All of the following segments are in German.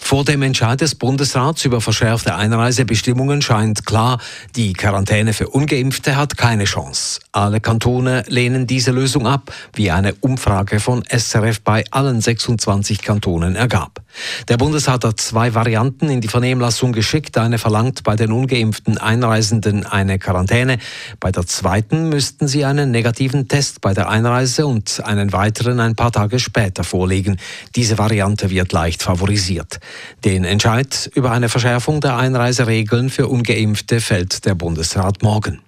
Vor dem Entscheid des Bundesrats über verschärfte Einreisebestimmungen scheint klar, die Quarantäne für Ungeimpfte hat keine Chance. Alle Kantone lehnen diese Lösung ab, wie eine Umfrage von SRF bei allen 26 Kantonen ergab. Der Bundesrat hat zwei Varianten in die Vernehmlassung geschickt. Eine verlangt bei den ungeimpften Einreisenden eine Quarantäne. Bei der zweiten müssten sie einen negativen Test bei der Einreise und einen weiteren ein paar Tage später vorlegen. Diese Variante wird leicht favorisiert. Den Entscheid über eine Verschärfung der Einreiseregeln für ungeimpfte fällt der Bundesrat morgen.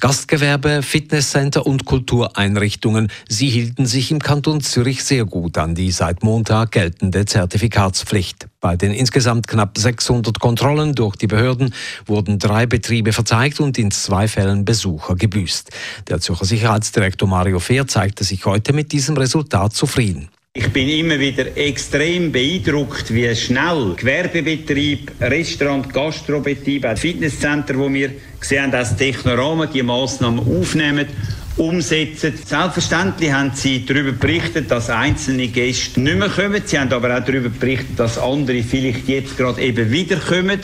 Gastgewerbe, Fitnesscenter und Kultureinrichtungen, sie hielten sich im Kanton Zürich sehr gut an die seit Montag geltende Zertifikatspflicht. Bei den insgesamt knapp 600 Kontrollen durch die Behörden wurden drei Betriebe verzeigt und in zwei Fällen Besucher gebüßt. Der Zürcher Sicherheitsdirektor Mario Fehr zeigte sich heute mit diesem Resultat zufrieden. Ich bin immer wieder extrem beeindruckt, wie schnell Gewerbebetrieb, Restaurant, Gastrobetrieb, auch Fitnesscenter, wo wir gesehen haben, dass Technorama die Massnahmen aufnehmen umsetzen. Selbstverständlich haben sie darüber berichtet, dass einzelne Gäste nicht mehr kommen. Sie haben aber auch darüber berichtet, dass andere vielleicht jetzt gerade eben wieder kommen.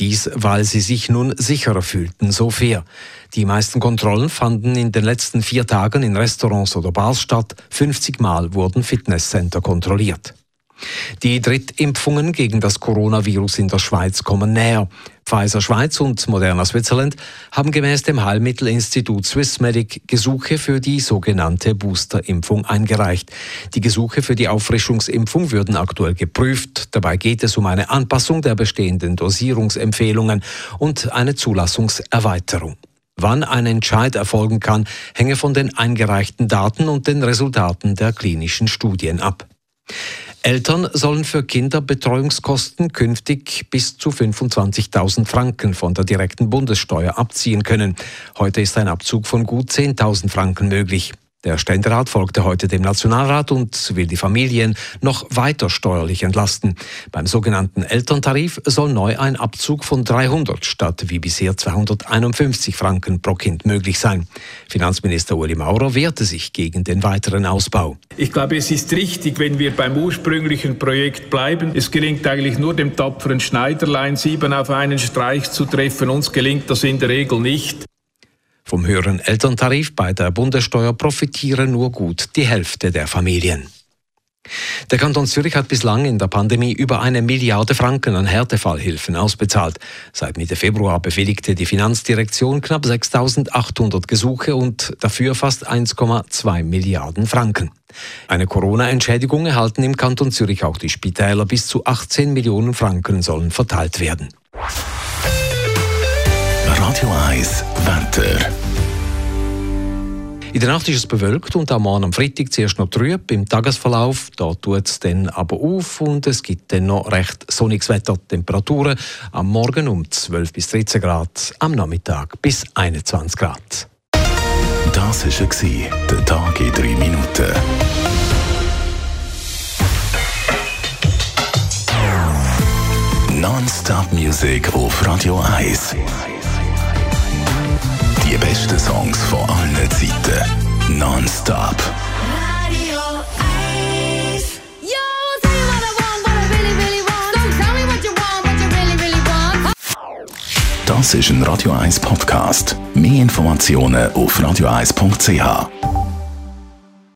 Dies, weil sie sich nun sicherer fühlten, so fair. Die meisten Kontrollen fanden in den letzten vier Tagen in Restaurants oder Bars statt. 50 Mal wurden Fitnesscenter kontrolliert. Die Drittimpfungen gegen das Coronavirus in der Schweiz kommen näher. Pfizer Schweiz und Moderna Switzerland haben gemäß dem Heilmittelinstitut Swissmedic Gesuche für die sogenannte Boosterimpfung eingereicht. Die Gesuche für die Auffrischungsimpfung würden aktuell geprüft. Dabei geht es um eine Anpassung der bestehenden Dosierungsempfehlungen und eine Zulassungserweiterung. Wann ein Entscheid erfolgen kann, hänge von den eingereichten Daten und den Resultaten der klinischen Studien ab. Eltern sollen für Kinderbetreuungskosten künftig bis zu 25.000 Franken von der direkten Bundessteuer abziehen können. Heute ist ein Abzug von gut 10.000 Franken möglich. Der Ständerat folgte heute dem Nationalrat und will die Familien noch weiter steuerlich entlasten. Beim sogenannten Elterntarif soll neu ein Abzug von 300 statt wie bisher 251 Franken pro Kind möglich sein. Finanzminister Uli Maurer wehrte sich gegen den weiteren Ausbau. Ich glaube, es ist richtig, wenn wir beim ursprünglichen Projekt bleiben. Es gelingt eigentlich nur dem tapferen Schneiderlein, sieben auf einen Streich zu treffen. Uns gelingt das in der Regel nicht. Vom höheren Elterntarif bei der Bundessteuer profitieren nur gut die Hälfte der Familien. Der Kanton Zürich hat bislang in der Pandemie über eine Milliarde Franken an Härtefallhilfen ausbezahlt. Seit Mitte Februar bewilligte die Finanzdirektion knapp 6.800 Gesuche und dafür fast 1,2 Milliarden Franken. Eine Corona-Entschädigung erhalten im Kanton Zürich auch die Spitäler. Bis zu 18 Millionen Franken sollen verteilt werden. Radio 1 Wetter. In der Nacht ist es bewölkt und am Morgen am Freitag zuerst noch trüb. Im Tagesverlauf da tut es dann aber auf und es gibt dann noch recht sonniges Wetter. Temperaturen am Morgen um 12 bis 13 Grad, am Nachmittag bis 21 Grad. Das war der Tag in drei Minuten. Non-Stop Music auf Radio 1. Die besten Songs von allen Zeiten. Non-stop. Radio 1. Yo, tell you what I want, what I really, really want. Don't tell me what you want, what you really, really want. Das ist ein Radio 1 Podcast. Mehr Informationen auf radio1.ch.